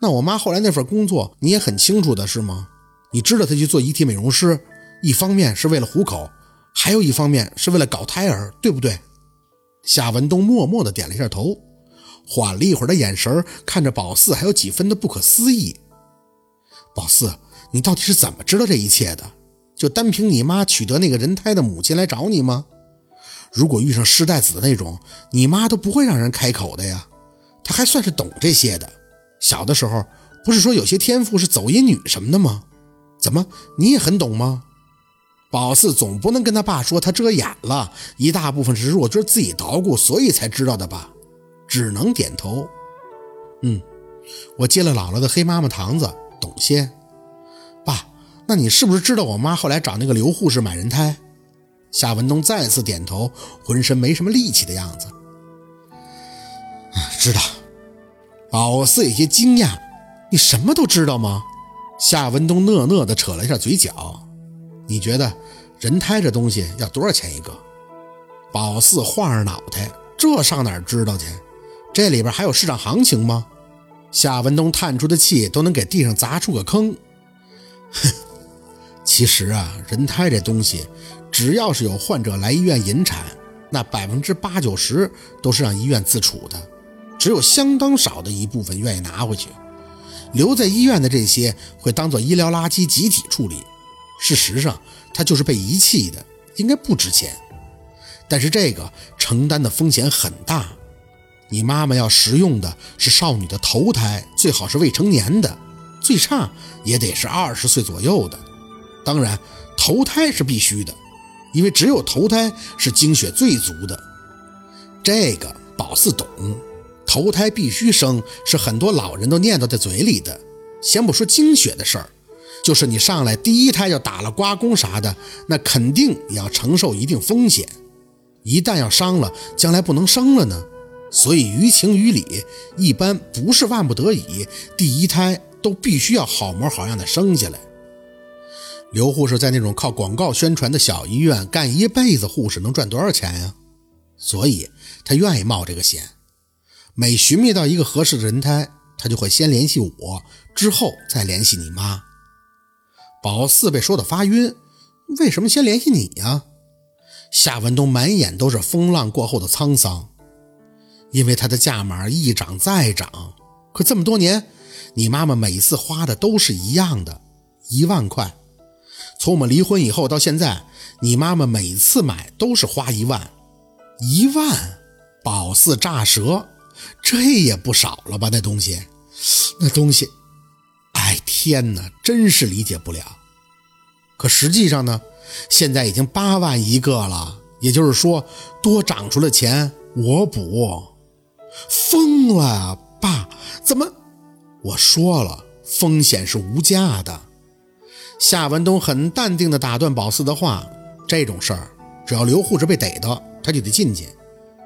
那我妈后来那份工作你也很清楚的是吗？你知道她去做遗体美容师，一方面是为了糊口，还有一方面是为了搞胎儿，对不对？夏文东默默地点了一下头，缓了一会儿的眼神看着宝四，还有几分的不可思议。宝四，你到底是怎么知道这一切的？就单凭你妈取得那个人胎的母亲来找你吗？如果遇上失代子那种，你妈都不会让人开口的呀。她还算是懂这些的。小的时候不是说有些天赋是走音女什么的吗？怎么你也很懂吗？宝四总不能跟他爸说他遮眼了，一大部分是若君自己捣鼓，所以才知道的吧？只能点头。嗯，我接了姥姥的黑妈妈堂子，懂些。爸，那你是不是知道我妈后来找那个刘护士买人胎？夏文东再次点头，浑身没什么力气的样子。知道。宝四有些惊讶：“你什么都知道吗？”夏文东讷讷地扯了一下嘴角：“你觉得人胎这东西要多少钱一个？”宝四晃着脑袋：“这上哪知道去？这里边还有市场行情吗？”夏文东叹出的气都能给地上砸出个坑。哼，其实啊，人胎这东西，只要是有患者来医院引产，那百分之八九十都是让医院自处的。只有相当少的一部分愿意拿回去，留在医院的这些会当做医疗垃圾集体处理。事实上，它就是被遗弃的，应该不值钱。但是这个承担的风险很大。你妈妈要食用的是少女的头胎，最好是未成年的，最差也得是二十岁左右的。当然，头胎是必须的，因为只有头胎是精血最足的。这个宝四懂。头胎必须生，是很多老人都念叨在嘴里的。先不说精血的事儿，就是你上来第一胎要打了刮宫啥的，那肯定也要承受一定风险。一旦要伤了，将来不能生了呢。所以于情于理，一般不是万不得已，第一胎都必须要好模好样的生下来。刘护士在那种靠广告宣传的小医院干一辈子护士，能赚多少钱呀？所以他愿意冒这个险。每寻觅到一个合适的人胎，他就会先联系我，之后再联系你妈。宝四被说的发晕，为什么先联系你呀？夏文东满眼都是风浪过后的沧桑，因为他的价码一涨再涨。可这么多年，你妈妈每次花的都是一样的，一万块。从我们离婚以后到现在，你妈妈每次买都是花一万，一万。宝四炸舌。这也不少了吧？那东西，那东西，哎天哪，真是理解不了。可实际上呢，现在已经八万一个了，也就是说多涨出了钱，我补。疯了，爸，怎么？我说了，风险是无价的。夏文东很淡定地打断宝四的话：“这种事儿，只要刘护士被逮到，他就得进去。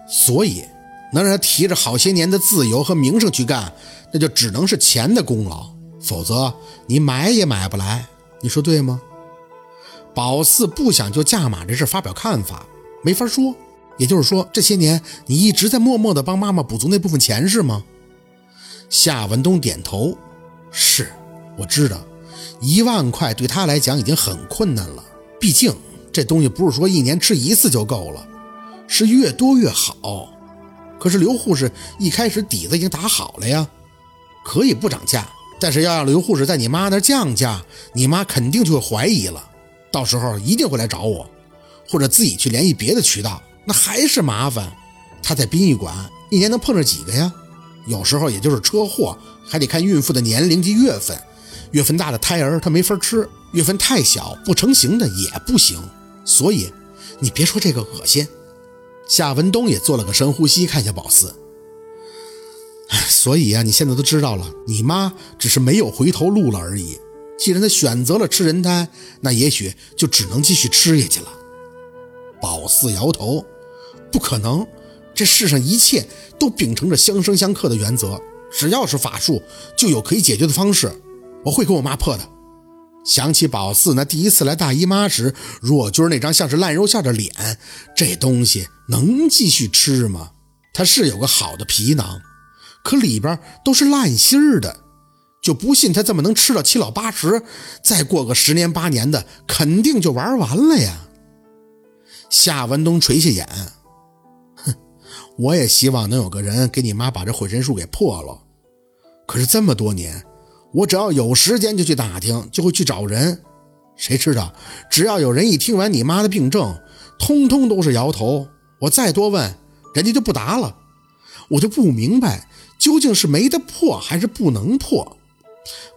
所以。”能让他提着好些年的自由和名声去干，那就只能是钱的功劳，否则你买也买不来。你说对吗？宝四不想就价码这事发表看法，没法说。也就是说，这些年你一直在默默地帮妈妈补足那部分钱，是吗？夏文东点头，是，我知道，一万块对他来讲已经很困难了。毕竟这东西不是说一年吃一次就够了，是越多越好。可是刘护士一开始底子已经打好了呀，可以不涨价，但是要让刘护士在你妈那降价，你妈肯定就会怀疑了，到时候一定会来找我，或者自己去联系别的渠道，那还是麻烦。她在殡仪馆一年能碰着几个呀？有时候也就是车祸，还得看孕妇的年龄及月份，月份大的胎儿她没法吃，月份太小不成形的也不行。所以你别说这个恶心。夏文东也做了个深呼吸，看向宝四。所以啊，你现在都知道了，你妈只是没有回头路了而已。既然她选择了吃人胎，那也许就只能继续吃下去了。宝四摇头，不可能，这世上一切都秉承着相生相克的原则，只要是法术，就有可以解决的方式。我会给我妈破的。想起宝四那第一次来大姨妈时，若君那张像是烂肉馅的脸，这东西能继续吃吗？它是有个好的皮囊，可里边都是烂心儿的。就不信他这么能吃到七老八十，再过个十年八年的，肯定就玩完了呀。夏文东垂下眼，哼，我也希望能有个人给你妈把这毁神术给破了。可是这么多年，我只要有时间就去打听，就会去找人。谁知道，只要有人一听完你妈的病症，通通都是摇头。我再多问，人家就不答了。我就不明白，究竟是没得破还是不能破。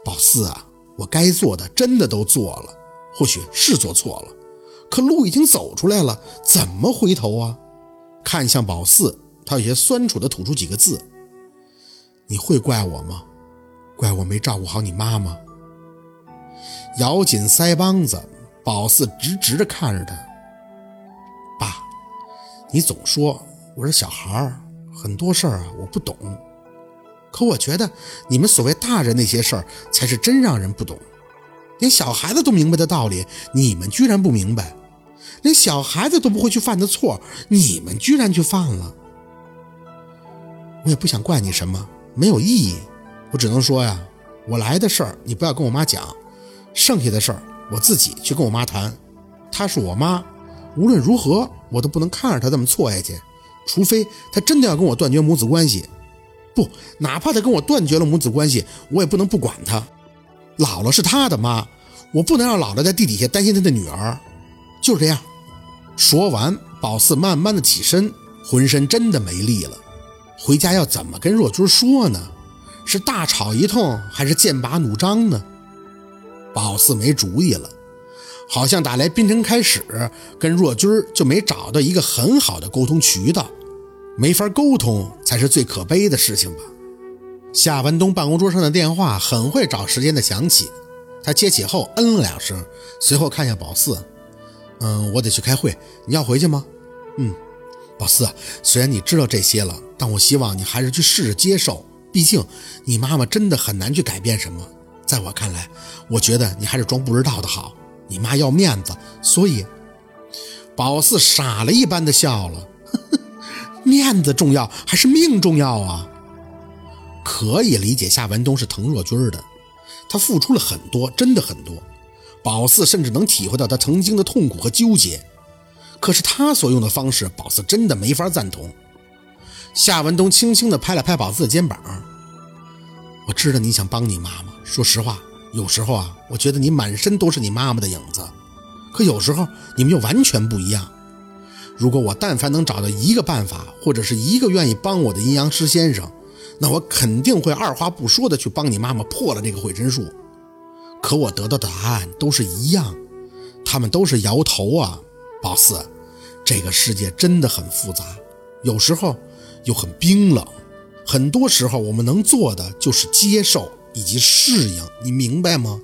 宝四啊，我该做的真的都做了，或许是做错了，可路已经走出来了，怎么回头啊？看向宝四，他有些酸楚的吐出几个字：“你会怪我吗？怪我没照顾好你妈吗？”咬紧腮帮子，宝四直直的看着他：“爸，你总说我是小孩儿，很多事儿啊我不懂。”可我觉得你们所谓大人那些事儿才是真让人不懂，连小孩子都明白的道理，你们居然不明白；连小孩子都不会去犯的错，你们居然去犯了。我也不想怪你什么，没有意义。我只能说呀，我来的事儿你不要跟我妈讲，剩下的事儿我自己去跟我妈谈。她是我妈，无论如何我都不能看着她这么错下去，除非她真的要跟我断绝母子关系。不，哪怕她跟我断绝了母子关系，我也不能不管她。姥姥是她的妈，我不能让姥姥在地底下担心她的女儿。就是这样。说完，宝四慢慢的起身，浑身真的没力了。回家要怎么跟若君说呢？是大吵一通，还是剑拔弩张呢？宝四没主意了，好像打来滨城开始，跟若君就没找到一个很好的沟通渠道。没法沟通才是最可悲的事情吧。夏文东办公桌上的电话很会找时间的响起，他接起后嗯了两声，随后看向宝四：“嗯，我得去开会，你要回去吗？”“嗯。”“宝四，虽然你知道这些了，但我希望你还是去试着接受，毕竟你妈妈真的很难去改变什么。在我看来，我觉得你还是装不知道的好。你妈要面子，所以……”宝四傻了一般的笑了。面子重要还是命重要啊？可以理解夏文东是疼若君的，他付出了很多，真的很多。宝四甚至能体会到他曾经的痛苦和纠结，可是他所用的方式，宝四真的没法赞同。夏文东轻轻地拍了拍宝子的肩膀：“我知道你想帮你妈妈，说实话，有时候啊，我觉得你满身都是你妈妈的影子。可有时候你们又完全不一样。”如果我但凡能找到一个办法，或者是一个愿意帮我的阴阳师先生，那我肯定会二话不说的去帮你妈妈破了这个毁身术。可我得到的答案都是一样，他们都是摇头啊。宝四，这个世界真的很复杂，有时候又很冰冷。很多时候我们能做的就是接受以及适应，你明白吗？